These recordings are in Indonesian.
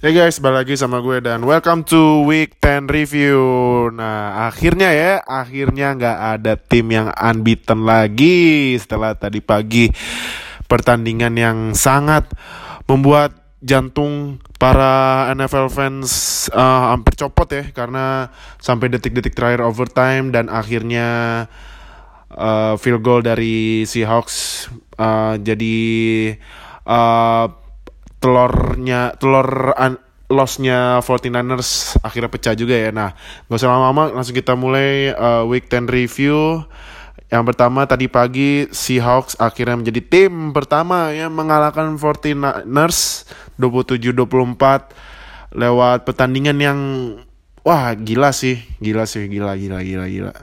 Hey guys, balik lagi sama gue dan welcome to Week 10 Review. Nah, akhirnya ya, akhirnya nggak ada tim yang unbeaten lagi Setelah tadi pagi pertandingan yang sangat membuat jantung para NFL fans uh, hampir copot ya Karena sampai detik-detik terakhir overtime dan akhirnya uh, field goal dari Seahawks uh, jadi uh, telurnya telur an, lossnya 49ers akhirnya pecah juga ya. Nah, gak usah lama-lama, langsung kita mulai uh, week 10 review. Yang pertama tadi pagi Seahawks akhirnya menjadi tim pertama yang mengalahkan 49ers 27-24 lewat pertandingan yang wah gila sih, gila sih, gila gila gila gila.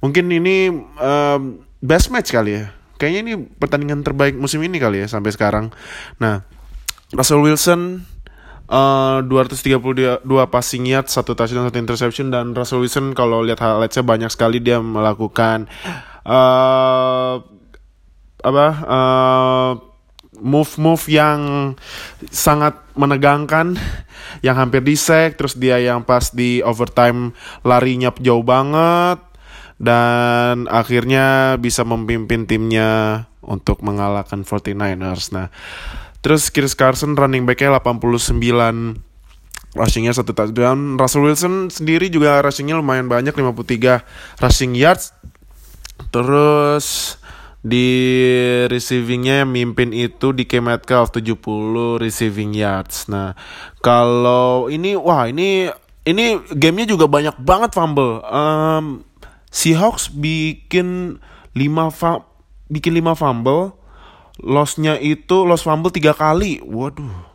Mungkin ini um, best match kali ya. Kayaknya ini pertandingan terbaik musim ini kali ya sampai sekarang. Nah, Russell Wilson uh, 232 passing yard, satu touchdown, satu interception dan Russell Wilson kalau lihat highlightsnya banyak sekali dia melakukan uh, apa uh, move-move yang sangat menegangkan yang hampir di sack terus dia yang pas di overtime larinya jauh banget dan akhirnya bisa memimpin timnya untuk mengalahkan 49ers. Nah, Terus Chris Carson running backnya 89 rushingnya satu touchdown. Russell Wilson sendiri juga rushingnya lumayan banyak 53 rushing yards. Terus di receivingnya yang mimpin itu di K Metcalf 70 receiving yards. Nah, kalau ini wah ini ini gamenya juga banyak banget fumble. Um, Seahawks bikin 5 fa bikin 5 fumble lossnya itu loss fumble tiga kali. Waduh.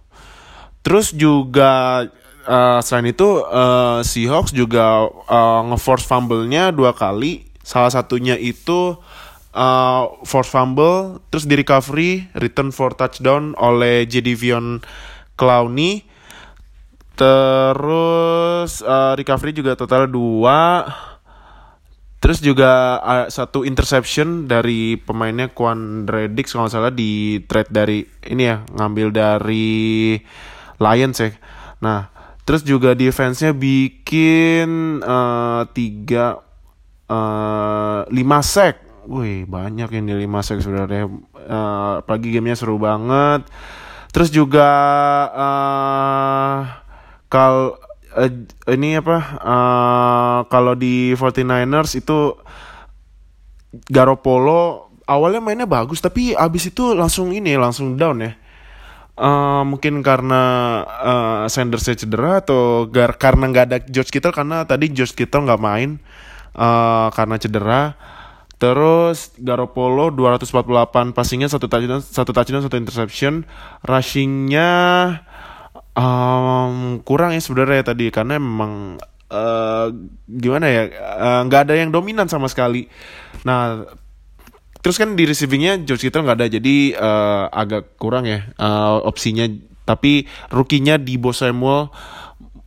Terus juga uh, selain itu uh, Seahawks juga uh, ngeforce fumble-nya dua kali. Salah satunya itu uh, force fumble terus di recovery return for touchdown oleh Jadivion Clowney. Terus uh, recovery juga total dua Terus juga uh, satu interception dari pemainnya Quandre Dix kalau salah di trade dari ini ya ngambil dari Lions ya. Nah terus juga defense-nya bikin uh, tiga uh, lima sack. Wih banyak ini lima sack sebenarnya. Uh, pagi gamenya seru banget. Terus juga uh, kal uh, ini apa uh, kalau di 49ers itu Garoppolo awalnya mainnya bagus tapi abis itu langsung ini langsung down ya. Uh, mungkin karena uh, Sanders cedera atau gar karena nggak ada George Kittle karena tadi George Kittle nggak main uh, karena cedera. Terus Garoppolo 248 passingnya satu touchdown satu touchdown satu interception, rushingnya um, kurang ya sebenarnya tadi karena memang uh, gimana ya eh, nggak uh, ada yang dominan sama sekali. Nah terus kan di receivingnya George Kittle nggak ada jadi uh, agak kurang ya uh, opsinya. Tapi rukinya di Bo Samuel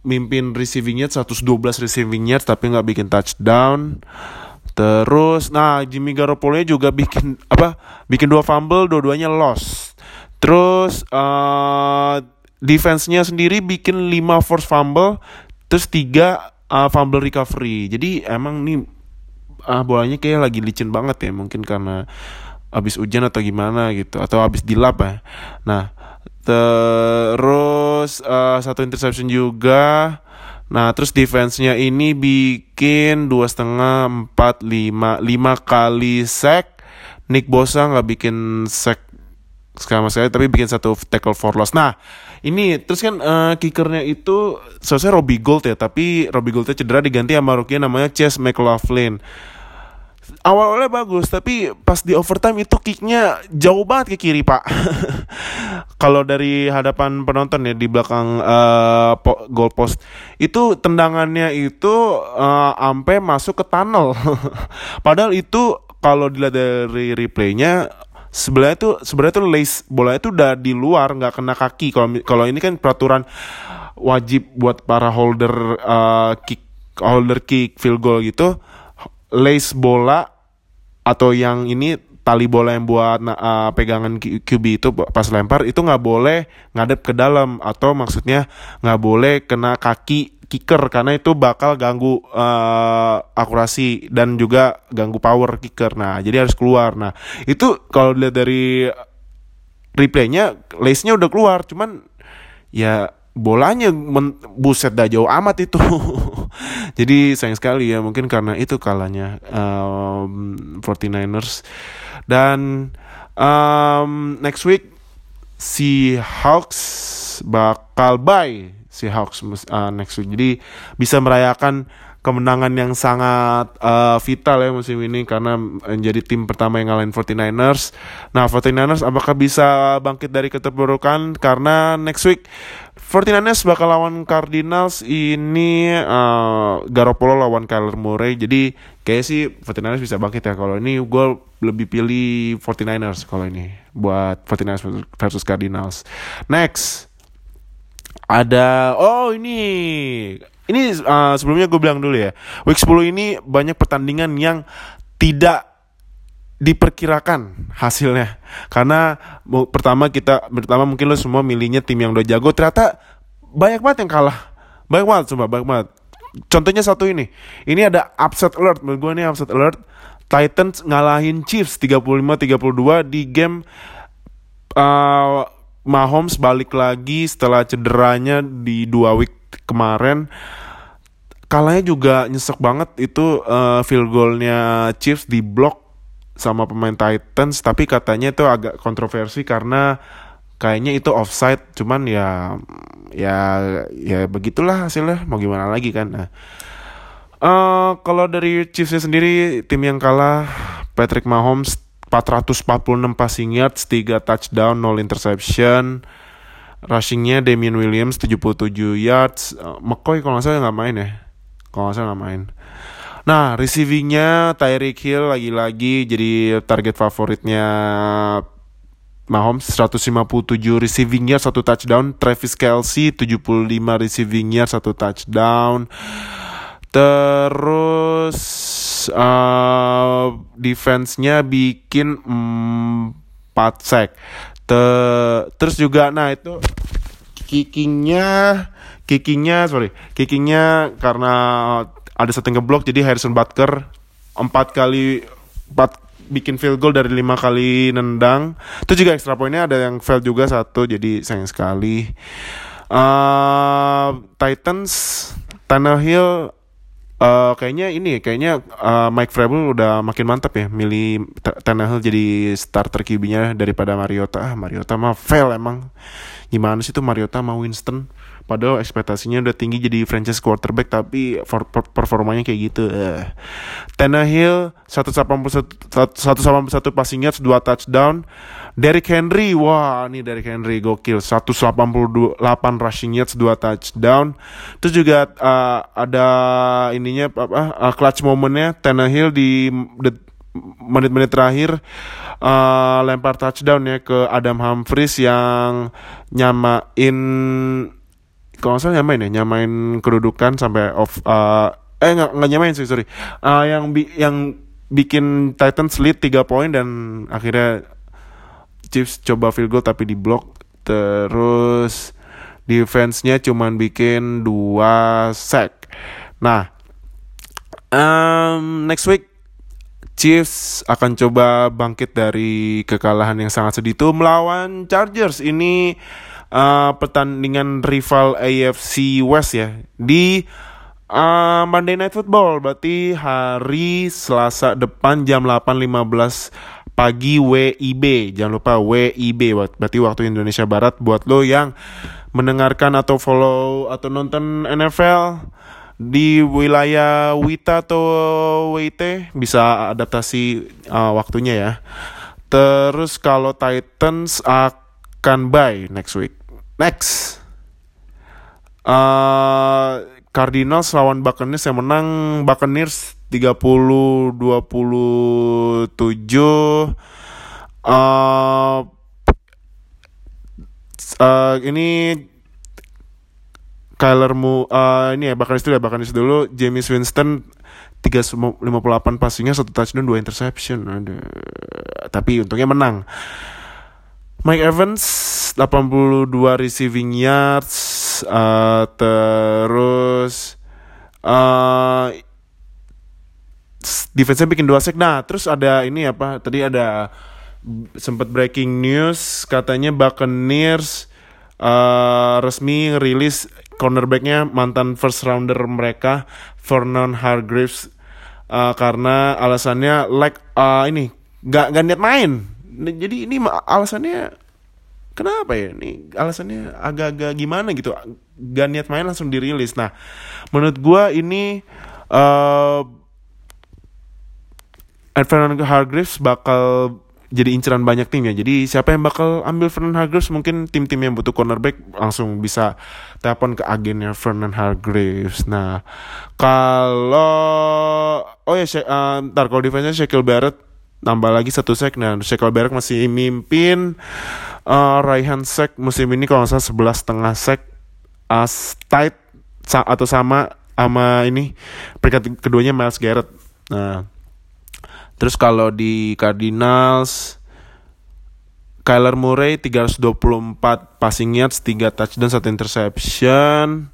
mimpin receivingnya 112 receiving yards tapi nggak bikin touchdown. Terus, nah Jimmy Garoppolo juga bikin apa? Bikin dua fumble, dua-duanya loss. Terus uh, defense-nya sendiri bikin 5 force fumble terus 3 uh, fumble recovery. Jadi emang nih uh, bolanya kayak lagi licin banget ya mungkin karena habis hujan atau gimana gitu atau habis dilap ya. Nah, terus uh, satu interception juga. Nah, terus defense-nya ini bikin dua setengah, empat, lima, lima kali sack. Nick Bosa nggak bikin sack sama sekali tapi bikin satu tackle for loss. Nah, ini terus kan uh, kickernya itu seharusnya Robbie Gold ya, tapi Robbie Goldnya cedera diganti sama rookie namanya Chase McLaughlin. Awal-awalnya bagus, tapi pas di overtime itu kicknya jauh banget ke kiri pak. Kalau dari hadapan penonton ya di belakang uh, goal post itu tendangannya itu uh, ampe masuk ke tunnel. Padahal itu kalau dilihat dari replaynya sebenarnya tuh sebenarnya tuh lace bola itu udah di luar nggak kena kaki. Kalau kalau ini kan peraturan wajib buat para holder uh, kick holder kick field goal gitu lace bola atau yang ini tali bola yang buat uh, pegangan QB itu pas lempar itu nggak boleh ngadep ke dalam atau maksudnya nggak boleh kena kaki kicker karena itu bakal ganggu uh, akurasi dan juga ganggu power kicker. Nah, jadi harus keluar. Nah, itu kalau dilihat dari replaynya lace-nya udah keluar, cuman ya bolanya men, buset dah jauh amat itu. Jadi sayang sekali ya mungkin karena itu kalahnya um, 49ers dan um, next week si Hawks bakal bye si Hawks uh, next week. Jadi bisa merayakan kemenangan yang sangat uh, vital ya musim ini karena menjadi tim pertama yang ngalahin 49ers. Nah, 49ers apakah bisa bangkit dari keterpurukan karena next week 49ers bakal lawan Cardinals ini uh, Garoppolo lawan Kyler Murray. Jadi kayak sih 49ers bisa bangkit ya kalau ini gue lebih pilih 49ers kalau ini buat 49ers versus Cardinals. Next ada oh ini. Ini uh, sebelumnya gue bilang dulu ya, week 10 ini banyak pertandingan yang tidak diperkirakan hasilnya. Karena pertama kita pertama mungkin lo semua milihnya tim yang udah jago. Ternyata banyak banget yang kalah. Banyak banget cuma banyak banget. Contohnya satu ini. Ini ada upset alert. Menurut gue ini upset alert. Titans ngalahin Chiefs 35-32 di game uh, Mahomes balik lagi setelah cederanya di dua week kemarin. Kalahnya juga nyesek banget itu uh, field goalnya Chiefs di block sama pemain Titans. Tapi katanya itu agak kontroversi karena kayaknya itu offside. Cuman ya ya ya begitulah hasilnya. Mau gimana lagi kan? Nah, uh, kalau dari Chiefsnya sendiri tim yang kalah Patrick Mahomes 446 passing yards 3 touchdown 0 interception Rushingnya Damian Williams 77 yards. Uh, McCoy kalau nggak salah nggak main ya. Kalau nggak salah nggak main. Nah, receivingnya Tyreek Hill lagi-lagi jadi target favoritnya Mahomes 157 receiving yard satu touchdown, Travis Kelsey 75 receiving yard satu touchdown. Terus uh, defense-nya bikin 4 sack. Te, terus juga nah itu kickingnya kickingnya sorry kickingnya karena ada setting ngeblok jadi Harrison Butker empat kali empat bikin field goal dari lima kali nendang itu juga extra pointnya ada yang fail juga satu jadi sayang sekali uh, Titans Tannehill Uh, kayaknya ini kayaknya uh, Mike Vrabel udah makin mantap ya milih Tannehill jadi starter QB-nya daripada Mariota. Ah, Mariota mah fail emang. Gimana sih tuh Mariota sama Winston? Padahal ekspektasinya udah tinggi jadi franchise quarterback tapi for, per, performanya kayak gitu. Uh. Tannehill 181 181 passing yards 2 touchdown. Derrick Henry, wah ini Derrick Henry gokil 188 rushing yards 2 touchdown. Terus juga uh, ada ininya apa uh, clutch momennya Tannehill di menit-menit terakhir uh, lempar touchdown ya ke Adam Humphries yang nyamain kalau nggak salah nyamain ya nyamain kedudukan sampai off uh, eh nggak nggak nyamain sih sorry uh, yang bi yang bikin Titans lead 3 poin dan akhirnya Chiefs coba field goal tapi di block terus defense-nya cuman bikin dua sack. Nah, um, next week Chiefs akan coba bangkit dari kekalahan yang sangat sedih itu melawan Chargers. Ini uh, pertandingan rival AFC West ya di uh, Monday Night Football berarti hari Selasa depan jam 8.15 pagi WIB. Jangan lupa WIB berarti waktu Indonesia Barat buat lo yang mendengarkan atau follow atau nonton NFL di wilayah Wita atau WIT bisa adaptasi uh, waktunya ya. Terus kalau Titans akan buy next week. Next. Uh, Cardinals lawan Buccaneers yang menang. Buccaneers 30 27 uh, uh, ini Kyler Mu uh, ini ya Buccaneers dulu ya Buccaneers dulu. James Winston 358 passingnya satu touchdown dua interception. Aduh. tapi untungnya menang Mike Evans 82 receiving yards uh, terus uh, defense bikin dua sack. Nah terus ada ini apa tadi ada sempat breaking news katanya Buccaneers uh, resmi rilis cornerbacknya mantan first rounder mereka Vernon Hargreaves. Uh, karena alasannya like uh, ini nggak nggak niat main jadi ini alasannya kenapa ya? Ini alasannya agak-agak gimana gitu? Gak niat main langsung dirilis. Nah menurut gue ini uh, Vernon Hargreaves bakal jadi inceran banyak tim ya. Jadi siapa yang bakal ambil Vernon Hargreaves? Mungkin tim-tim yang butuh cornerback langsung bisa telepon ke agennya Vernon Hargreaves. Nah, kalau oh ya uh, ntar kalau defense-nya Shaquille Barrett nambah lagi satu sek. Nah Shaquille Barrett masih mimpin uh, Raihan sek musim ini. Kalau salah sebelas setengah sek as tight sa atau sama sama ini. Peringkat keduanya Miles Garrett. Nah Terus kalau di Cardinals Kyler Murray 324 passing yards, 3 touchdown, 1 interception.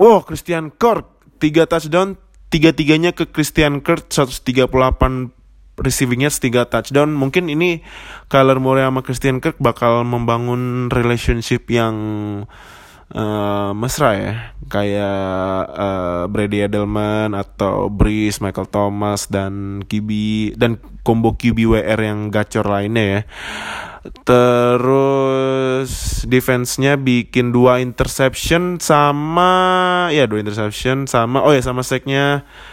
Wow, Christian Kirk 3 touchdown, tiga-tiganya ke Christian Kirk 138 receiving yards, 3 touchdown. Mungkin ini Kyler Murray sama Christian Kirk bakal membangun relationship yang uh, mesra ya kayak uh, Brady Edelman atau Breeze, Michael Thomas dan QB dan combo QB WR yang gacor lainnya ya. Terus defense-nya bikin dua interception sama ya dua interception sama oh ya sama sack-nya uh,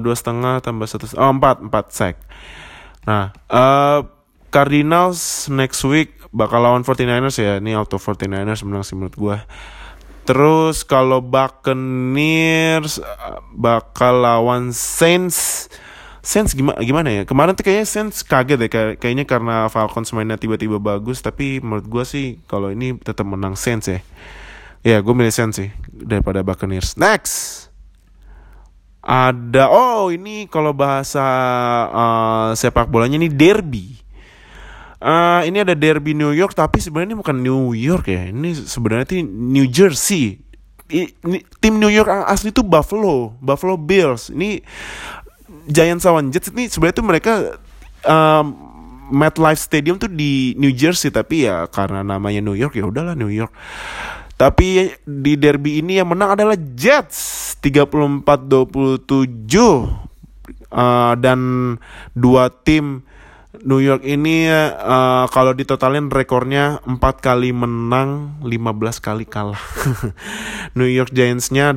dua setengah tambah satu oh empat empat sack. Nah, uh, Cardinals next week bakal lawan 49ers ya. Ini auto 49ers menang sih menurut gue. Terus kalau Buccaneers bakal lawan Saints. Saints gimana gimana ya? Kemarin tuh kayaknya Saints kaget deh Kay kayaknya karena Falcons mainnya tiba-tiba bagus, tapi menurut gue sih kalau ini tetap menang Saints ya. Ya, gue milih Saints sih daripada Buccaneers. Next. Ada oh ini kalau bahasa uh, sepak bolanya ini derby. Uh, ini ada derby New York tapi sebenarnya ini bukan New York ya. Ini sebenarnya ini New Jersey. Ini, tim New York asli itu Buffalo Buffalo Bills. Ini Giants lawan Jets ini sebenarnya itu mereka um, MetLife Stadium tuh di New Jersey tapi ya karena namanya New York ya udahlah New York tapi di derby ini yang menang adalah Jets 34-27 uh, dan dua tim New York ini uh, kalau ditotalin rekornya 4 kali menang, 15 kali kalah. New York Giants-nya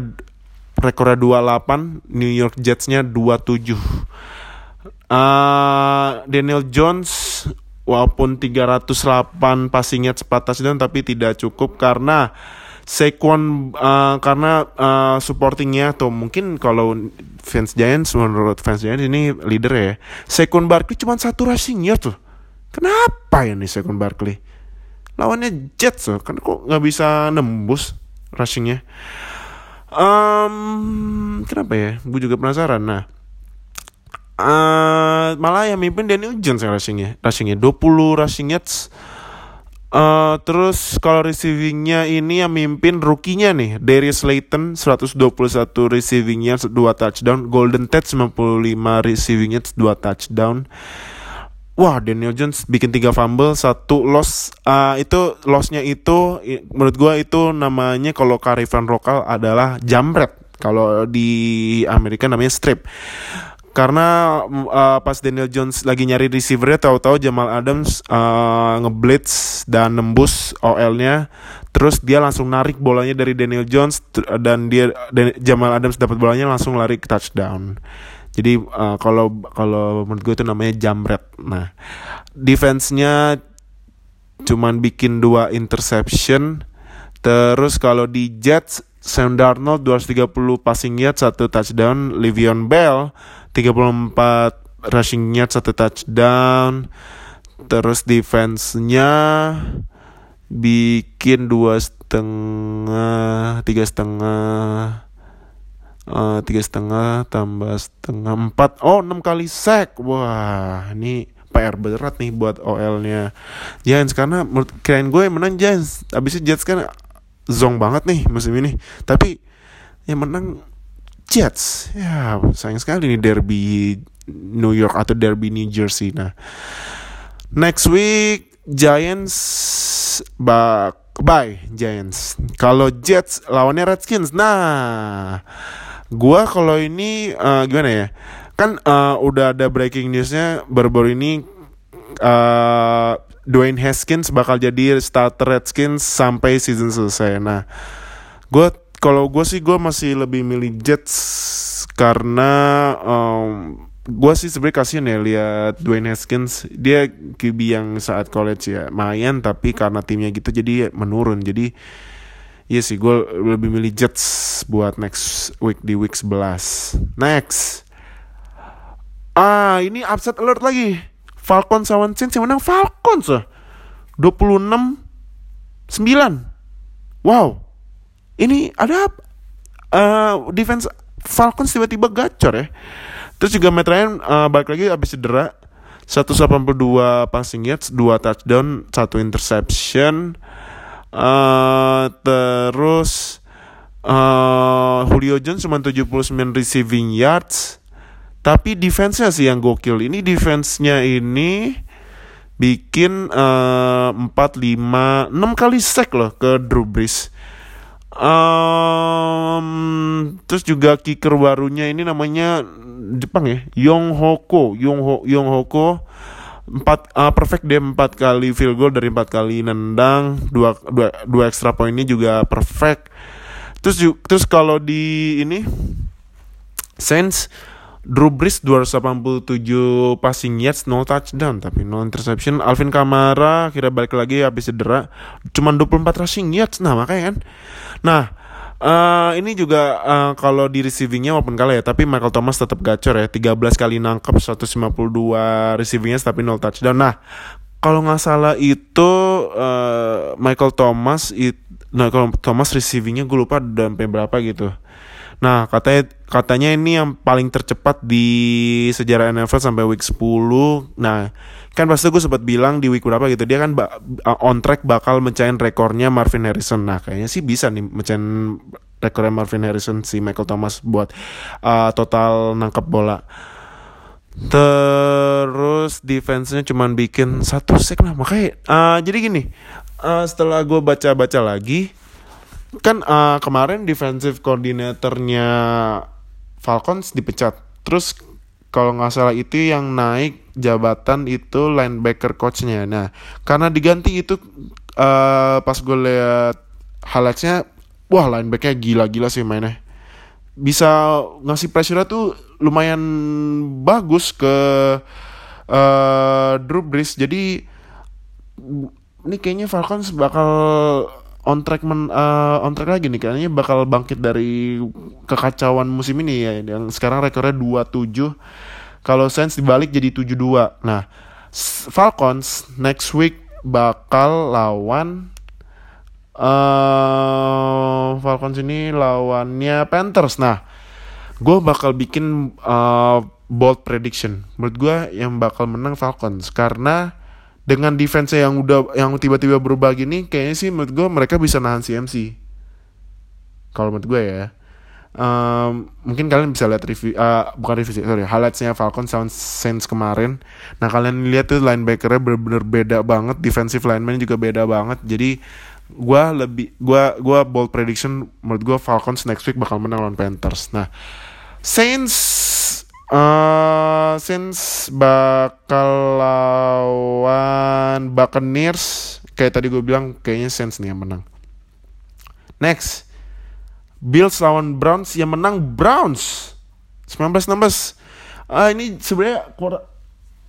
rekornya 28, New York Jets-nya 27. Uh, Daniel Jones walaupun 308 passing yards 4 touchdown tapi tidak cukup karena Saquon uh, karena uh, supportingnya atau mungkin kalau fans Giants menurut fans Giants ini leader ya. Saquon Barkley cuma satu rushing ya tuh. Kenapa ya nih Saquon Barkley? Lawannya Jets loh, kan kok nggak bisa nembus rushingnya? Um, kenapa ya? Gue juga penasaran. Nah, uh, malah yang mimpin Daniel Jones yang rushingnya, rushingnya. 20 rushing yards. Uh, terus kalau receivingnya ini yang mimpin rukinya nih Darius Slayton 121 receivingnya 2 touchdown. Golden Tate 95 receivingnya 2 touchdown. Wah Daniel Jones bikin 3 fumble satu loss. Uh, itu lossnya itu menurut gua itu namanya kalau karifan lokal adalah jamret kalau di Amerika namanya strip karena uh, pas Daniel Jones lagi nyari receivernya tahu-tahu Jamal Adams uh, ngeblitz dan nembus OL-nya terus dia langsung narik bolanya dari Daniel Jones dan dia dan Jamal Adams dapat bolanya langsung lari ke touchdown. Jadi uh, kalau kalau menurut gue itu namanya jamret nah defense-nya cuman bikin dua interception. Terus kalau di Jets Sam Darnold 230 passing yard satu touchdown. Livion Bell 34 rushing yard satu touchdown. Terus defense-nya bikin dua setengah tiga setengah uh, tiga setengah tambah setengah empat. Oh enam kali sek wah ini PR berat nih buat OL-nya Giants karena menurut gue menang Giants. Abisnya Jets kan zong banget nih musim ini. Tapi yang menang Jets. Ya sayang sekali nih derby New York atau derby New Jersey. Nah next week Giants bak bye Giants. Kalau Jets lawannya Redskins. Nah gua kalau ini uh, gimana ya? Kan uh, udah ada breaking newsnya baru-baru ini uh, Dwayne Haskins bakal jadi starter Redskins sampai season selesai nah gue kalau gue sih gue masih lebih milih Jets karena um, gue sih sebenarnya kasihan ya lihat Dwayne Haskins dia QB yang saat college ya main tapi karena timnya gitu jadi menurun jadi Iya sih, gue lebih milih Jets buat next week di week 11. Next. Ah, ini upset alert lagi. Falcons lawan Saints yang menang Falcons ah. 26 9. Wow. Ini ada uh, defense Falcons tiba-tiba gacor ya. Terus juga Matt Ryan uh, balik lagi habis cedera. 182 passing yards, 2 touchdown, 1 interception. Uh, terus uh, Julio Jones cuma 79 receiving yards. Tapi defense-nya sih yang gokil. Ini defense-nya ini bikin uh, 4 5 6 kali sack loh ke Drew Brees. Um, terus juga kicker barunya ini namanya Jepang ya, Yong Hoko, Yong Ho, Yong Hoko empat uh, perfect dia empat kali field goal dari empat kali nendang. Dua dua dua extra poinnya juga perfect. Terus terus kalau di ini Saints Drew Brees 287 passing yards, no touchdown tapi no interception. Alvin Kamara kira balik lagi habis cedera, cuma 24 rushing yards. Nah, makanya kan. Nah, Uh, ini juga uh, kalau di receivingnya walaupun kalah ya, tapi Michael Thomas tetap gacor ya, 13 kali nangkep 152 receivingnya tapi 0 touchdown. Nah, kalau nggak salah itu uh, Michael Thomas it, nah kalau Thomas receivingnya gue lupa udah sampai berapa gitu. Nah, katanya katanya ini yang paling tercepat di sejarah NFL sampai week 10. Nah, kan pasti gue sempat bilang di week berapa gitu dia kan on track bakal mencain rekornya Marvin Harrison. Nah kayaknya sih bisa nih mencain rekornya Marvin Harrison si Michael Thomas buat uh, total nangkep bola. Terus defense-nya cuman bikin satu sek lah. Makanya uh, jadi gini uh, setelah gue baca-baca lagi kan uh, kemarin defensive koordinatornya Falcons dipecat terus kalau nggak salah itu yang naik jabatan itu linebacker coachnya. Nah, karena diganti itu uh, pas gue lihat highlightsnya, wah linebacknya gila-gila sih mainnya. Bisa ngasih pressure tuh lumayan bagus ke uh, Drew Brees. Jadi ini kayaknya Falcons bakal on track men, uh, on track lagi nih kayaknya bakal bangkit dari kekacauan musim ini ya. Yang sekarang rekornya 27 kalau Saints dibalik jadi 7-2 nah Falcons next week bakal lawan uh, Falcons ini lawannya Panthers. Nah gue bakal bikin uh, bold prediction. Menurut gue yang bakal menang Falcons. Karena dengan defense yang udah yang tiba-tiba berubah gini kayaknya sih menurut gue mereka bisa nahan CMC kalau menurut gue ya. Um, mungkin kalian bisa lihat review uh, bukan review sih sorry highlightsnya Falcon Sound Sense kemarin. Nah kalian lihat tuh linebackernya bener-bener beda banget defensive lineman juga beda banget. Jadi gue lebih gue gue bold prediction menurut gue Falcons next week bakal menang lawan Panthers. Nah Saints Uh, since bakal lawan Buccaneers kayak tadi gue bilang kayaknya Saints nih yang menang. Next, Bills lawan Browns yang menang Browns 19-16. Uh, ini sebenarnya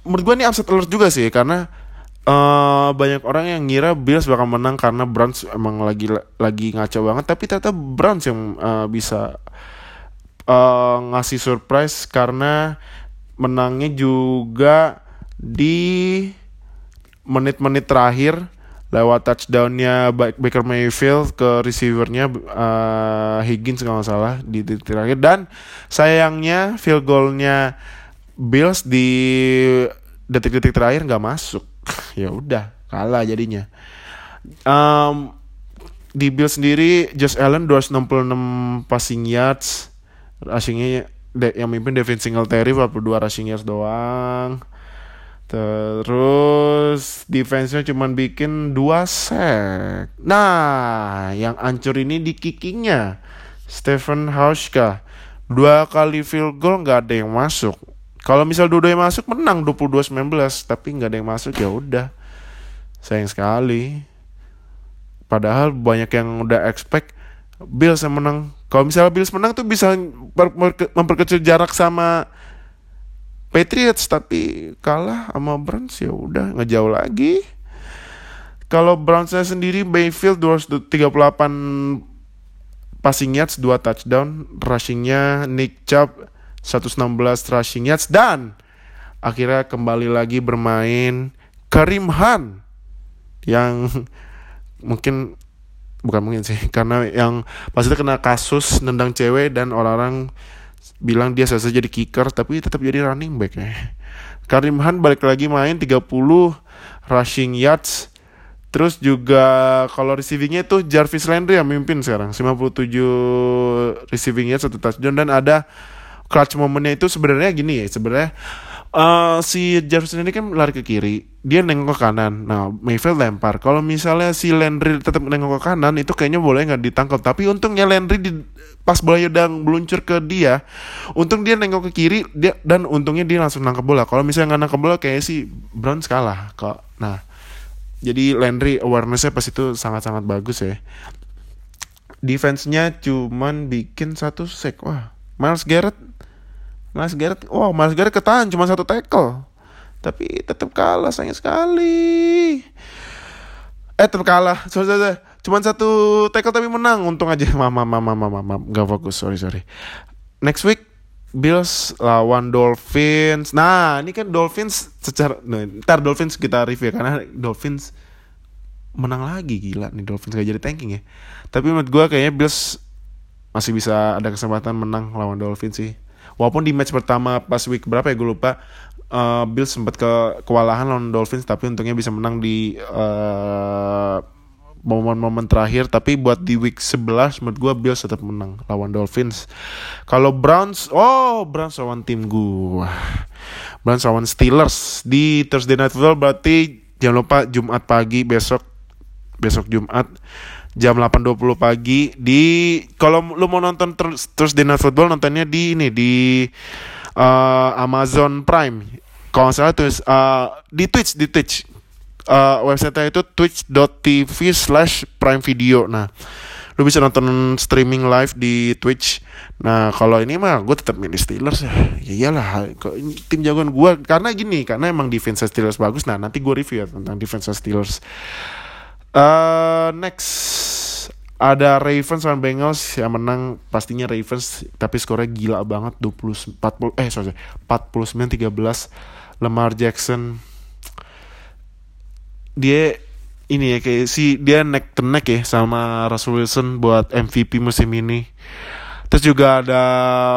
menurut gue ini upset alert juga sih karena uh, banyak orang yang ngira Bills bakal menang karena Browns emang lagi lagi ngaco banget tapi ternyata Browns yang uh, bisa uh, ngasih surprise karena menangnya juga di menit-menit terakhir lewat touchdownnya Baker Mayfield ke receivernya uh, Higgins kalau nggak salah di titik terakhir. Dan sayangnya field goalnya Bills di detik-detik terakhir nggak masuk. Ya udah kalah jadinya. Um, di Bills sendiri Josh Allen 266 passing yards rushingnya yang mimpin Devin Singletary 42 rushing yards doang Terus defense-nya cuma bikin dua set. Nah, yang ancur ini di kickingnya. Stephen Hauschka. Dua kali field goal nggak ada yang masuk. Kalau misal dua yang masuk menang 22-19, tapi nggak ada yang masuk ya udah. Sayang sekali. Padahal banyak yang udah expect Bills yang menang. Kalau misalnya Bills menang tuh bisa memperkecil jarak sama Patriots tapi kalah sama Browns ya udah ngejauh lagi. Kalau Brownsnya sendiri Bayfield 238 passing yards 2 touchdown, rushingnya Nick Chubb 116 rushing yards dan akhirnya kembali lagi bermain Karim Han yang mungkin bukan mungkin sih karena yang pasti kena kasus nendang cewek dan orang-orang bilang dia selesai jadi kicker tapi tetap jadi running back ya. Karim Han balik lagi main 30 rushing yards. Terus juga kalau receivingnya itu Jarvis Landry yang mimpin sekarang 57 receiving yards satu touchdown dan ada clutch momennya itu sebenarnya gini ya sebenarnya uh, si Jefferson ini kan lari ke kiri, dia nengok ke kanan. Nah, Mayfield lempar. Kalau misalnya si Landry tetap nengok ke kanan, itu kayaknya boleh nggak ditangkap. Tapi untungnya Landry di, pas bola udah meluncur ke dia, untung dia nengok ke kiri, dia dan untungnya dia langsung nangkep bola. Kalau misalnya nggak nangkep bola, kayak si Brown kalah. Kok, nah, jadi Landry awarenessnya pas itu sangat-sangat bagus ya. Defense-nya cuman bikin satu sack. Wah, Miles Garrett Mas Garrett, wow Mas Garrett ketahan cuma satu tackle. Tapi tetap kalah sayang sekali. Eh tetap kalah. Sorry, sorry. Cuma satu tackle tapi menang. Untung aja. Mama, mama, mama, mama. Gak fokus. Sorry, sorry. Next week Bills lawan Dolphins. Nah, ini kan Dolphins secara nah, ntar Dolphins kita review ya, karena Dolphins menang lagi gila nih Dolphins gak jadi tanking ya. Tapi menurut gue kayaknya Bills masih bisa ada kesempatan menang lawan Dolphins sih walaupun di match pertama pas week berapa ya gue lupa uh, Bills sempat ke kewalahan lawan Dolphins tapi untungnya bisa menang di uh, momen-momen terakhir. Tapi buat di week 11 menurut gue Bills tetap menang lawan Dolphins. Kalau Browns oh Browns lawan tim gue Browns lawan Steelers di Thursday Night Football. Berarti jangan lupa Jumat pagi besok besok Jumat jam 8.20 pagi di kalau lu mau nonton terus terus di Football nontonnya di ini di uh, Amazon Prime. Kalau nggak salah tuh uh, di Twitch di Twitch. Uh, website itu twitch.tv slash prime video. Nah lu bisa nonton streaming live di Twitch. Nah kalau ini mah gue tetap milih Steelers ya. Ya iyalah tim jagoan gue karena gini karena emang defense Steelers bagus. Nah nanti gue review ya tentang defense Steelers Uh, next. Ada Ravens dan Bengals yang menang. Pastinya Ravens tapi skornya gila banget. 20 40 eh sorry 49 13 Lamar Jackson. Dia ini ya kayak si dia neck to neck ya sama Russell Wilson buat MVP musim ini Terus juga ada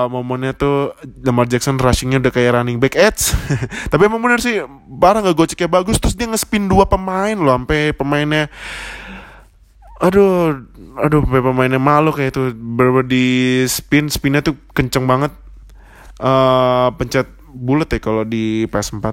momennya tuh Lamar Jackson rushingnya udah kayak running back edge. Tapi emang bener sih, parah nggak goceknya bagus. Terus dia ngespin dua pemain loh, sampai pemainnya aduh aduh sampai pemainnya malu kayak itu berber di spin spinnya tuh kenceng banget uh, pencet bulat ya kalau di PS4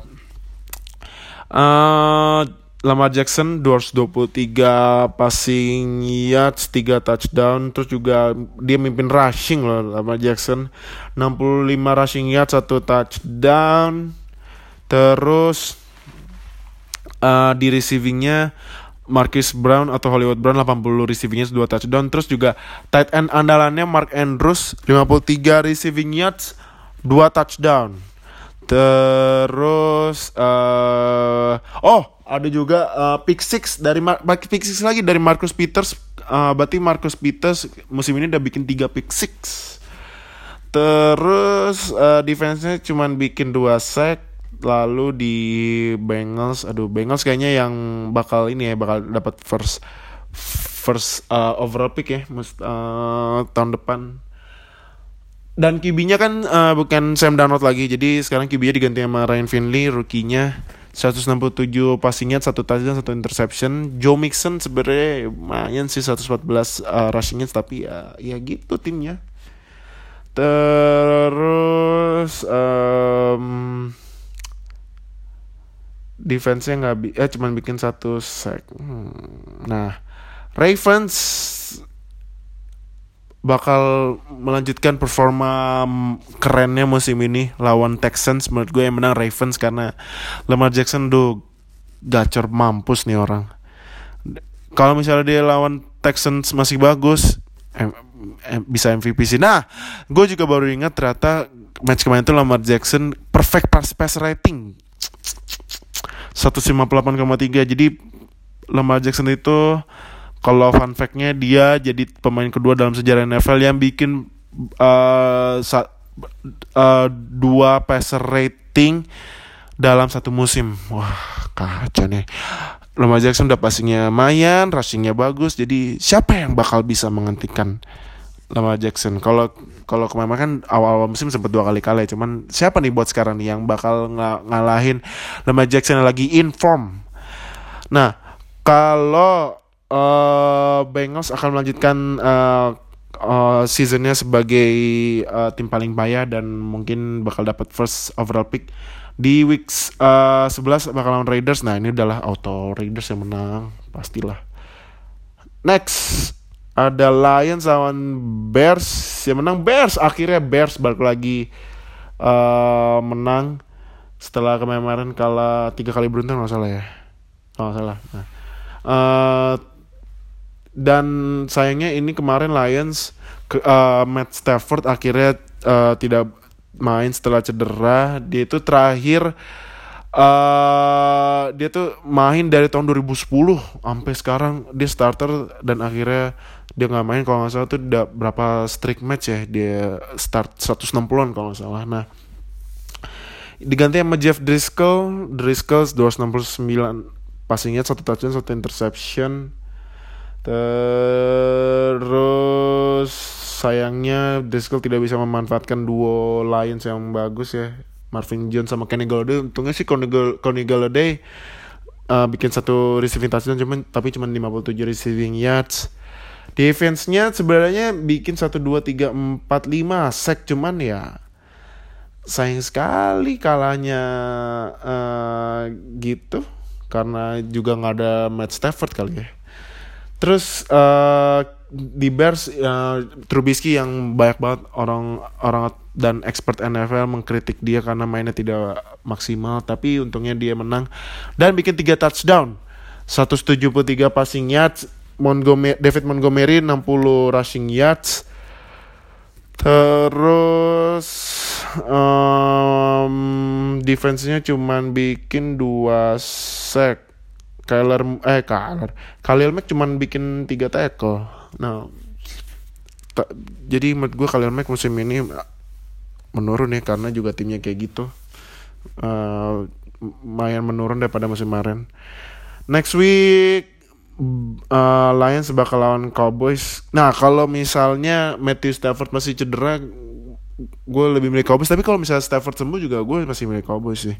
uh, Lamar Jackson 223 passing yards 3 touchdown. Terus juga dia mimpin rushing loh Lamar Jackson. 65 rushing yards 1 touchdown. Terus uh, di receivingnya Marcus Brown atau Hollywood Brown 80 receivingnya 2 touchdown. Terus juga tight end andalannya Mark Andrews 53 receiving yards 2 touchdown terus uh, oh ada juga uh, pick six dari Mar pick six lagi dari Marcus Peters. Uh, berarti Marcus Peters musim ini udah bikin tiga pick six. Terus uh, defense-nya cuman bikin dua sack lalu di Bengals aduh Bengals kayaknya yang bakal ini ya bakal dapat first first uh, overall pick ya mus, uh, tahun depan dan QB-nya kan uh, bukan Sam Darnold lagi jadi sekarang QB-nya diganti sama Ryan Finley rookie-nya 167 passing satu touchdown, satu interception. Joe Mixon sebenarnya lumayan sih 114 uh, rushing yards tapi ya ya gitu timnya. Terus um, defense-nya nggak bi eh cuman bikin satu sack. Hmm. Nah, Ravens bakal melanjutkan performa kerennya musim ini lawan Texans. Menurut gue yang menang Ravens karena Lamar Jackson do gacor mampus nih orang. Kalau misalnya dia lawan Texans masih bagus em, em, bisa MVP sih. Nah gue juga baru ingat ternyata match kemarin itu Lamar Jackson perfect pass pass rating. 158,3 jadi Lamar Jackson itu kalau fun fact-nya dia jadi pemain kedua dalam sejarah NFL yang bikin uh, sa uh, dua passer rating dalam satu musim. Wah, kacau nih. Lamar Jackson udah passingnya mayan, rushingnya bagus. Jadi siapa yang bakal bisa menghentikan Lamar Jackson? Kalau kalau kemarin kan awal-awal musim sempat dua kali kalah, cuman siapa nih buat sekarang nih yang bakal ng ngalahin Lamar Jackson yang lagi inform? Nah, kalau uh, Bengals akan melanjutkan uh, uh, seasonnya sebagai uh, tim paling bayar dan mungkin bakal dapat first overall pick di weeks uh, 11 bakal lawan Raiders. Nah, ini adalah auto Raiders yang menang, pastilah. Next ada Lions lawan Bears yang menang Bears akhirnya Bears balik lagi uh, menang setelah kemarin kalah tiga kali beruntun nggak salah ya nggak salah nah, uh, dan sayangnya ini kemarin Lions ke, uh, Matt Stafford akhirnya uh, tidak main setelah cedera. Dia itu terakhir uh, dia tuh main dari tahun 2010 sampai sekarang. Dia starter dan akhirnya dia nggak main. Kalau nggak salah tuh udah berapa streak match ya? Dia start 160-an kalau nggak salah. Nah diganti sama Jeff Driscoll. Driscoll 269 passingnya satu touchdown satu interception Terus sayangnya Driscoll tidak bisa memanfaatkan duo Lions yang bagus ya. Marvin Jones sama Kenny Golladay. Untungnya sih Kenny, Golladay uh, bikin satu receiving touchdown cuman tapi cuma 57 receiving yards. Defense-nya sebenarnya bikin 1 2 3 4 5 sack cuman ya sayang sekali kalahnya uh, gitu karena juga nggak ada Matt Stafford kali ya. Terus uh, di Bears uh, Trubisky yang banyak banget orang orang dan expert NFL mengkritik dia karena mainnya tidak maksimal tapi untungnya dia menang dan bikin tiga touchdown. 173 passing yards Montgomery, David Montgomery 60 rushing yards. Terus um, defense-nya cuman bikin dua sack Kyler eh Kyler Khalil Mack cuman bikin tiga tackle nah ta, jadi menurut gue Khalil Mack musim ini menurun ya karena juga timnya kayak gitu. Uh, lumayan menurun daripada musim kemarin. Next week uh, Lions bakal lawan Cowboys. Nah kalau misalnya Matthew Stafford masih cedera gue lebih milih Cowboys. Tapi kalau misalnya Stafford sembuh juga gue masih milih Cowboys sih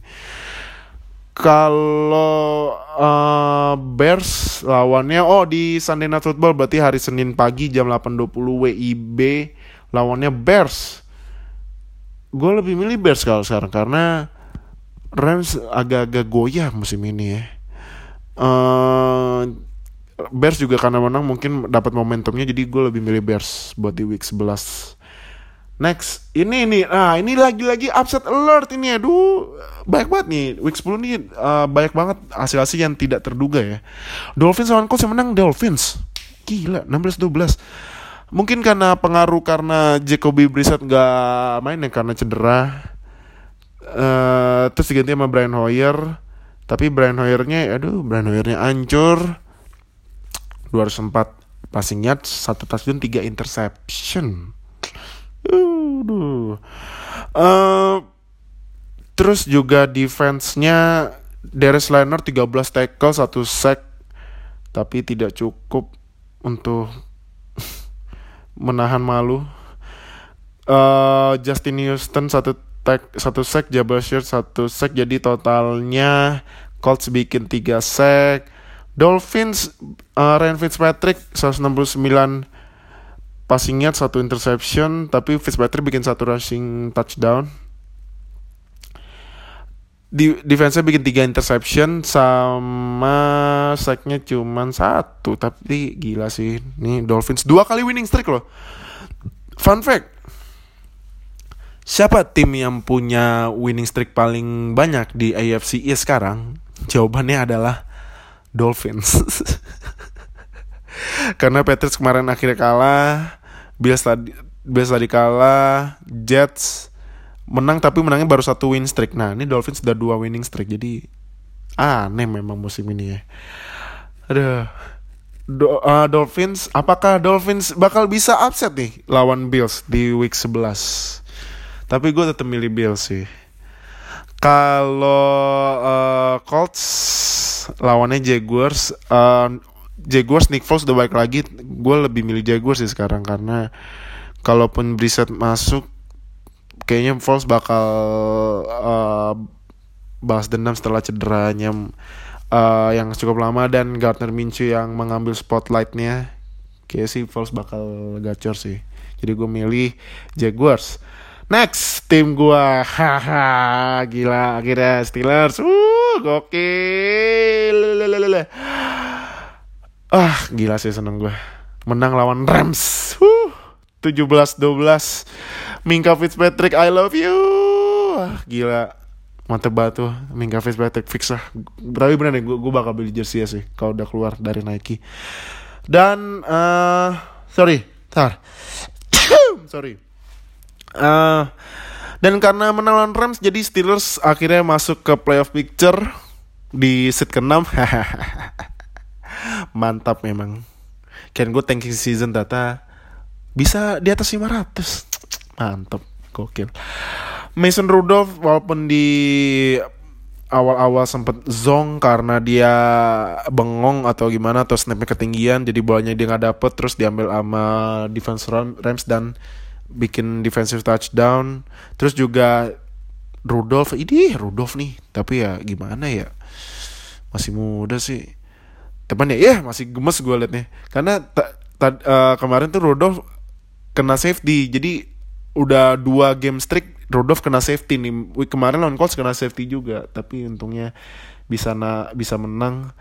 kalau uh, Bears lawannya oh di Sunday Night Football berarti hari Senin pagi jam 8.20 WIB lawannya Bears. Gue lebih milih Bears kalau sekarang karena Rams agak-agak goyah musim ini ya. Uh, Bears juga karena menang mungkin dapat momentumnya jadi gue lebih milih Bears buat di week 11. Next, ini nih, nah ini lagi-lagi upset alert ini aduh banyak banget nih week 10 nih uh, banyak banget hasil-hasil yang tidak terduga ya. Dolphins lawan Colts yang menang Dolphins. Gila, 16-12. Mungkin karena pengaruh karena Jacoby Brissett nggak main ya karena cedera. Uh, terus diganti sama Brian Hoyer. Tapi Brian Hoyernya, aduh Brian Hoyernya hancur. 204 passing yards, satu touchdown, tiga interception. Aduh. Uh, Terus juga defense-nya Darius Leonard 13 tackle, 1 sack. Tapi tidak cukup untuk menahan malu. Uh, Justin Houston satu tag satu sack, Jabal Shirt satu sack, jadi totalnya Colts bikin 3 sack. Dolphins uh, Ryan Fitzpatrick 169 passing yard satu interception tapi Fitzpatrick bikin satu rushing touchdown. Di defense bikin tiga interception sama sacknya cuman satu tapi gila sih. Nih Dolphins dua kali winning streak loh. Fun fact siapa tim yang punya winning streak paling banyak di AFC East sekarang? Jawabannya adalah Dolphins. Karena Patriots kemarin akhirnya kalah Bills tadi Bills tadi kalah, Jets menang tapi menangnya baru satu win streak. Nah, ini Dolphins sudah dua winning streak. Jadi aneh memang musim ini ya. Aduh. Do, uh, Dolphins, apakah Dolphins bakal bisa upset nih lawan Bills di week 11? Tapi gue tetap milih Bills sih. Kalau uh, Colts lawannya Jaguars, uh, Jaguars Nick Foles udah baik lagi. Gue lebih milih Jaguars sih sekarang karena kalaupun Brissett masuk kayaknya Foles bakal uh, balas dendam setelah cederanya uh, yang cukup lama dan Gardner Minshew yang mengambil spotlightnya. Kayak sih Foles bakal gacor sih. Jadi gue milih Jaguars. Next, tim gue Haha, gila. Akhirnya Steelers. Uh, gokil. Ah, gila sih seneng gue. Menang lawan Rams. Huh, 17-12. Minka Fitzpatrick, I love you. Ah, gila. Mantep banget tuh Minka Fitzpatrick fix lah. Tapi bener deh, gue, gue bakal beli jersey ya sih. Kalau udah keluar dari Nike. Dan, uh, sorry. Tar. sorry. Uh, dan karena menang lawan Rams, jadi Steelers akhirnya masuk ke playoff picture di seat ke-6. mantap memang. Kan gue tanking season data bisa di atas 500 mantap. Gokil. Mason Rudolph walaupun di awal-awal sempet zong karena dia bengong atau gimana atau snapnya ketinggian jadi bolanya dia nggak dapet terus diambil sama defense Rams dan bikin defensive touchdown. Terus juga Rudolph ini Rudolph nih. Tapi ya gimana ya? Masih muda sih teman ya masih gemes gue liatnya. Karena ta, ta, uh, kemarin tuh Rodolf kena safety jadi udah dua game streak Rodolf kena safety nih. Kemarin lawan Colts kena safety juga tapi untungnya bisa na bisa menang.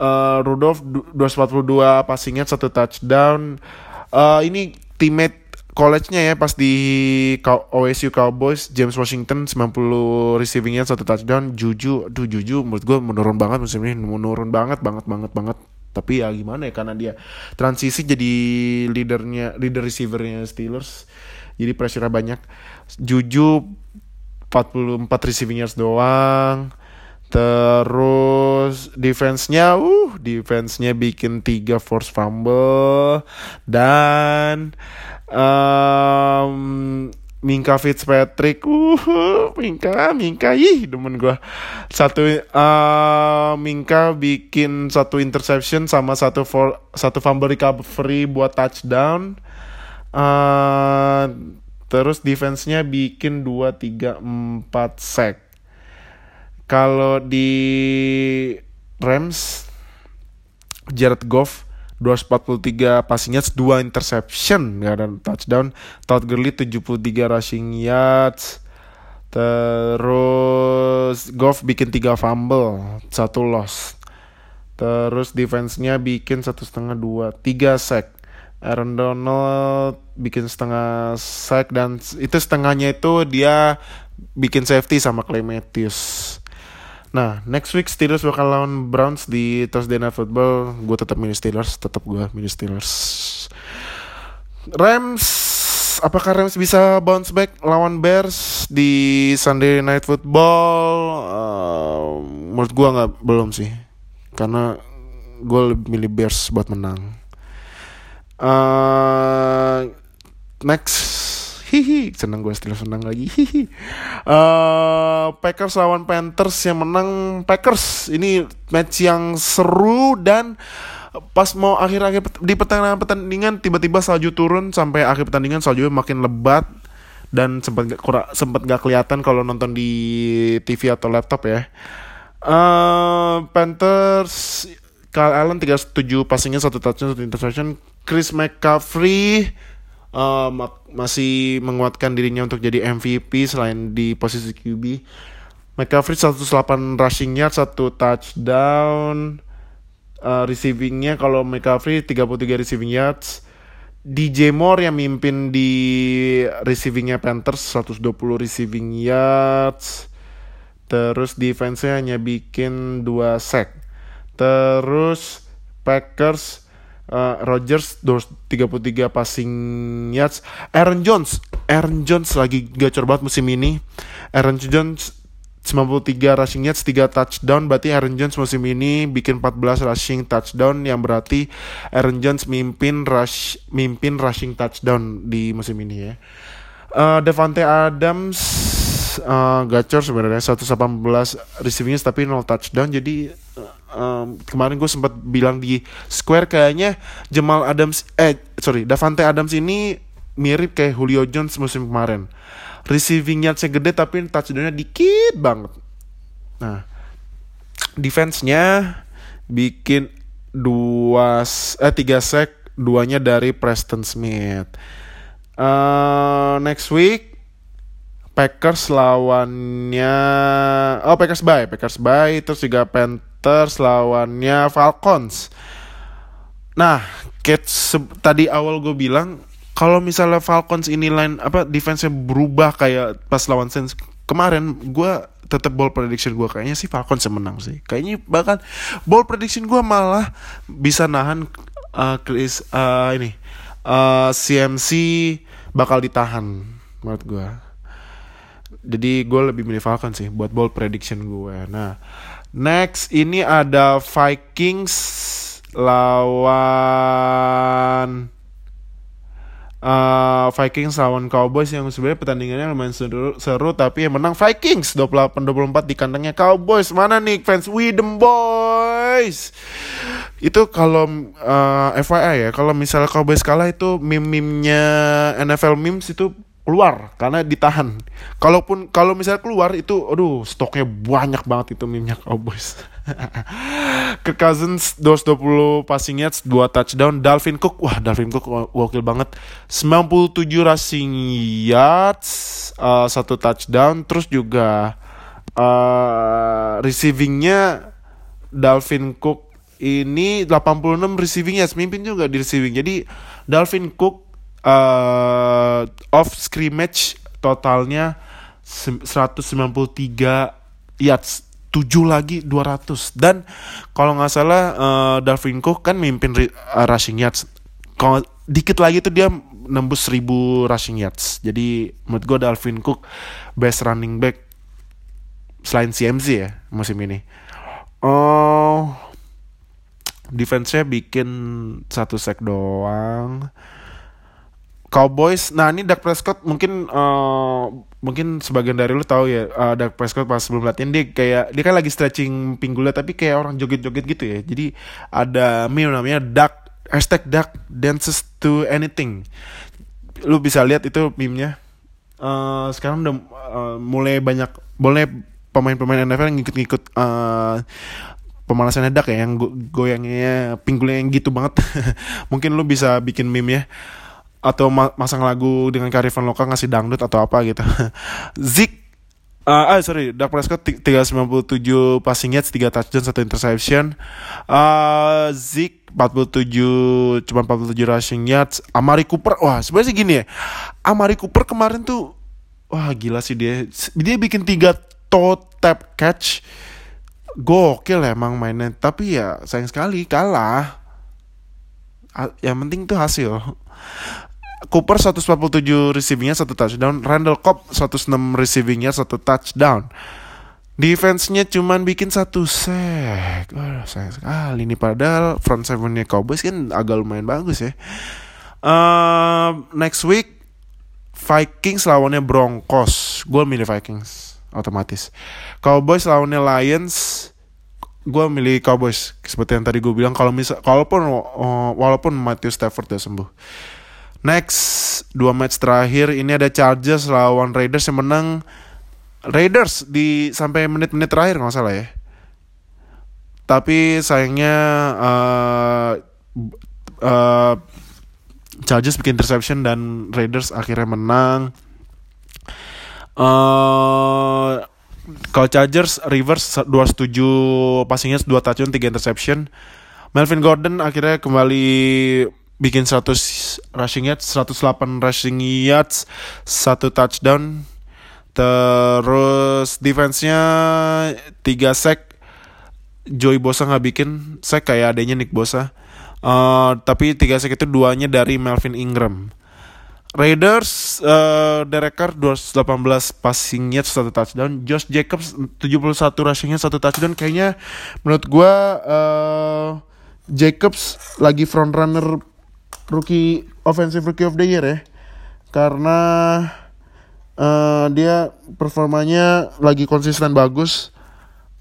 Uh, Rudolph 242 passingnya satu touchdown. Uh, ini teammate college-nya ya pas di OSU Cowboys James Washington 90 receivingnya satu touchdown. Juju tuh Juju menurut gue menurun banget musim ini menurun banget banget banget banget. Tapi ya gimana ya karena dia transisi jadi leadernya leader receivernya Steelers jadi pressure banyak. Juju 44 receiving yards doang Terus defense-nya uh defense-nya bikin tiga force fumble dan um, Minka Fitzpatrick, uh, Minka, Minka, ih, demen gue. Satu, uh, Minka bikin satu interception sama satu for, satu fumble recovery buat touchdown. Uh, terus defense-nya bikin 2, 3, 4 sack. Kalau di Rams, Jared Goff 243 passing yards, 2 interception, gak ada touchdown. Todd Gurley 73 rushing yards. Terus Goff bikin 3 fumble, satu loss. Terus defense-nya bikin satu setengah dua, tiga sack. Aaron Donald bikin setengah sack dan itu setengahnya itu dia bikin safety sama Clay Matthews. Nah, next week Steelers bakal lawan Browns di Thursday Night Football. Gue tetap milih Steelers, tetap gue milih Steelers. Rams, apakah Rams bisa bounce back lawan Bears di Sunday Night Football? Uh, menurut gue nggak belum sih, karena gue lebih milih Bears buat menang. Uh, next, hihi senang gue Steelers senang lagi hihi uh, Packers lawan Panthers yang menang Packers ini match yang seru dan pas mau akhir-akhir di pertengahan pertandingan tiba-tiba salju turun sampai akhir pertandingan saljunya makin lebat dan sempat gak kurang sempat gak kelihatan kalau nonton di TV atau laptop ya. Uh, Panthers Kyle Allen 37 passingnya satu touchdown satu interception. Chris McCaffrey uh, masih menguatkan dirinya untuk jadi MVP selain di posisi QB. McCaffrey 108 rushing yard, satu touchdown. Uh, receivingnya kalau McCaffrey 33 receiving yards. DJ Moore yang mimpin di receivingnya Panthers 120 receiving yards. Terus defense-nya hanya bikin 2 sack. Terus Packers uh, Rodgers 33 passing yards Aaron Jones Aaron Jones lagi gacor banget musim ini Aaron Jones 93 rushing yards, 3 touchdown. Berarti Aaron Jones musim ini bikin 14 rushing touchdown yang berarti Aaron Jones mimpin rush mimpin rushing touchdown di musim ini ya. Uh, Devante Adams uh, gacor sebenarnya 118 receiving tapi 0 touchdown. Jadi um, kemarin gue sempat bilang di Square kayaknya Jamal Adams eh sorry Davante Adams ini mirip kayak Julio Jones musim kemarin receiving yardsnya gede tapi touchdownnya dikit banget. Nah, defense-nya bikin dua eh tiga sack duanya dari Preston Smith. Uh, next week Packers lawannya oh Packers bye Packers bye terus juga Panthers lawannya Falcons. Nah, kayak tadi awal gue bilang kalau misalnya Falcons ini line apa defense-nya berubah kayak pas lawan Saints kemarin gue tetap ball prediction gue kayaknya sih Falcons yang menang sih. Kayaknya bahkan ball prediction gue malah bisa nahan uh, Chris uh, ini uh, CMC bakal ditahan menurut gue jadi gue lebih milih Falcons sih buat ball prediction gue nah next ini ada Vikings lawan uh, Vikings lawan Cowboys yang sebenarnya pertandingannya lumayan seru, seru tapi yang menang Vikings 28-24 di kandangnya Cowboys. Mana nih fans Widem Boys? Itu kalau uh, eh, FYI ya, kalau misalnya Cowboys kalah itu meme-memnya NFL memes itu keluar karena ditahan. Kalaupun kalau misalnya keluar itu aduh stoknya banyak banget itu meme-nya Cowboys. Ke Cousins 220 passing yards, 2 touchdown. Dalvin Cook, wah Dalvin Cook wakil banget. 97 rushing yards, uh, satu touchdown. Terus juga uh, receivingnya Dalvin Cook ini 86 receiving yards, mimpin juga di receiving. Jadi Dalvin Cook uh, off scrimmage totalnya 193 yards 7 lagi 200 dan kalau nggak salah uh, Dalvin Cook kan mimpin uh, rushing yards. Kalau dikit lagi tuh dia nembus 1000 rushing yards. Jadi menurut gue Dalvin Cook best running back selain CMC ya musim ini. Oh defense-nya bikin satu sack doang Cowboys. Nah ini Dak Prescott mungkin uh, mungkin sebagian dari lu tahu ya uh, Dak Prescott pas sebelum latihan dia kayak dia kan lagi stretching pinggulnya tapi kayak orang joget-joget gitu ya. Jadi ada meme namanya Dak hashtag Dak dances to anything. Lu bisa lihat itu meme-nya. Uh, sekarang udah uh, mulai banyak boleh pemain-pemain NFL yang ngikut-ngikut uh, pemanasan Dak ya yang go goyangnya pinggulnya yang gitu banget. mungkin lu bisa bikin meme ya atau ma masang lagu dengan kearifan lokal ngasih dangdut atau apa gitu. Zik Uh, ah sorry, Dak Prescott 397 passing yards, 3 touchdown, 1 interception. Uh, Zik 47 cuma 47 rushing yards. Amari Cooper, wah sebenarnya sih gini ya. Amari Cooper kemarin tuh wah gila sih dia. Dia bikin 3 toe tap catch. Gokil emang mainnya, tapi ya sayang sekali kalah. Yang penting tuh hasil. Cooper 147 receivingnya satu touchdown, Randall Cobb 106 receivingnya satu touchdown. Defense-nya cuman bikin satu sack. Wah, sayang sekali ini padahal front seven-nya Cowboys kan agak lumayan bagus ya. Uh, next week Vikings lawannya Broncos. Gue milih Vikings otomatis. Cowboys lawannya Lions. Gue milih Cowboys. Seperti yang tadi gue bilang kalau misal kalaupun uh, walaupun Matthew Stafford udah sembuh. Next dua match terakhir ini ada Chargers lawan Raiders yang menang Raiders di sampai menit-menit terakhir nggak salah ya. Tapi sayangnya uh, uh, Chargers bikin interception dan Raiders akhirnya menang. Uh, kalau Chargers Rivers 207 passingnya 2 touchdown 3 interception. Melvin Gordon akhirnya kembali bikin 100 rushing yards, 108 rushing yards, satu touchdown Terus defense-nya 3 sack. Joey Bosa nggak bikin sack kayak adanya Nick Bosa. Uh, tapi 3 sack itu duanya dari Melvin Ingram. Raiders uh, Derek Carr 218 passing yards satu touchdown, Josh Jacobs 71 rushing yards satu touchdown. Kayaknya menurut gua uh, Jacobs lagi front runner rookie offensive rookie of the year ya. Karena uh, dia performanya lagi konsisten bagus.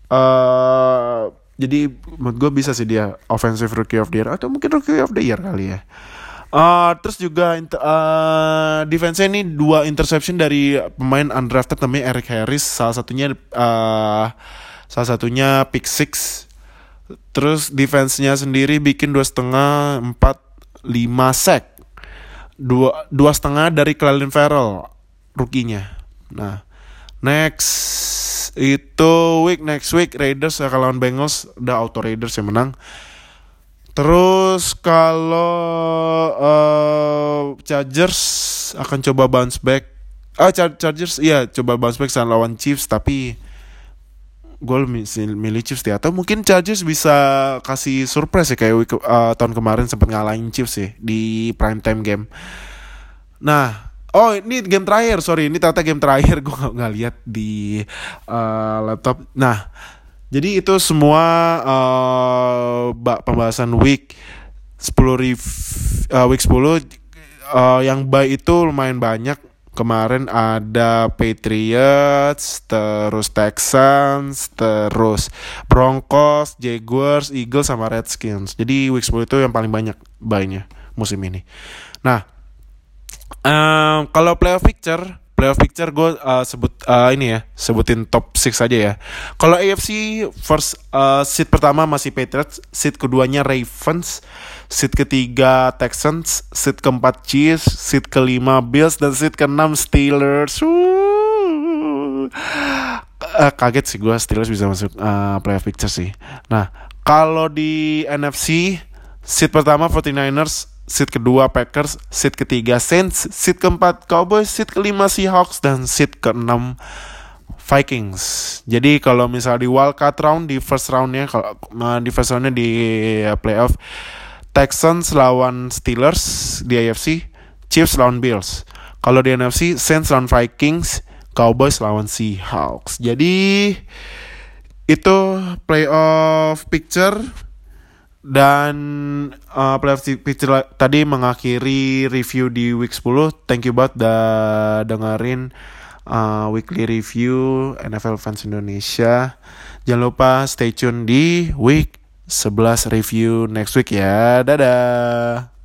Uh, jadi menurut gue bisa sih dia offensive rookie of the year atau mungkin rookie of the year kali ya. Uh, terus juga uh, defense ini dua interception dari pemain undrafted namanya Eric Harris. Salah satunya uh, salah satunya pick six. Terus defense-nya sendiri bikin dua setengah empat lima sack. Dua dua setengah dari Clelin Farrell rukinya. Nah, next itu week next week Raiders akan lawan Bengals, udah auto Raiders yang menang. Terus kalau uh, Chargers akan coba bounce back. Ah Chargers iya coba bounce back saat lawan Chiefs tapi gue milih Chiefs ya atau mungkin Chargers bisa kasih surprise ya kayak week, uh, tahun kemarin sempat ngalahin Chiefs sih di prime time game. Nah, Oh ini game terakhir, sorry ini ternyata game terakhir gue nggak lihat di uh, laptop. Nah, jadi itu semua uh, pembahasan week 10 riv, uh, week 10 uh, yang baik itu lumayan banyak. Kemarin ada Patriots, terus Texans, terus Broncos, Jaguars, Eagles sama Redskins. Jadi week 10 itu yang paling banyak baiknya musim ini. Nah, Um, kalau playoff picture, playoff picture gue uh, sebut uh, ini ya, sebutin top 6 aja ya. Kalau AFC first uh, seat pertama masih Patriots, seat keduanya Ravens, seat ketiga Texans, seat keempat Chiefs, seat kelima Bills. Dan seat keenam Steelers. Uh, kaget sih gue Steelers bisa masuk uh, playoff picture sih. Nah, kalau di NFC seat pertama 49ers, seat kedua Packers, seat ketiga Saints, seat keempat Cowboys, seat kelima Seahawks. Dan seat keenam Vikings. Jadi kalau misal di wildcard round di first roundnya kalau di first roundnya di playoff Texans lawan Steelers di AFC, Chiefs lawan Bills. Kalau di NFC Saints lawan Vikings, Cowboys lawan Seahawks. Jadi itu playoff picture dan uh, playoff picture tadi mengakhiri review di week 10. Thank you banget udah dengerin uh, weekly review NFL Fans Indonesia. Jangan lupa stay tune di week 11 review next week ya. Dadah.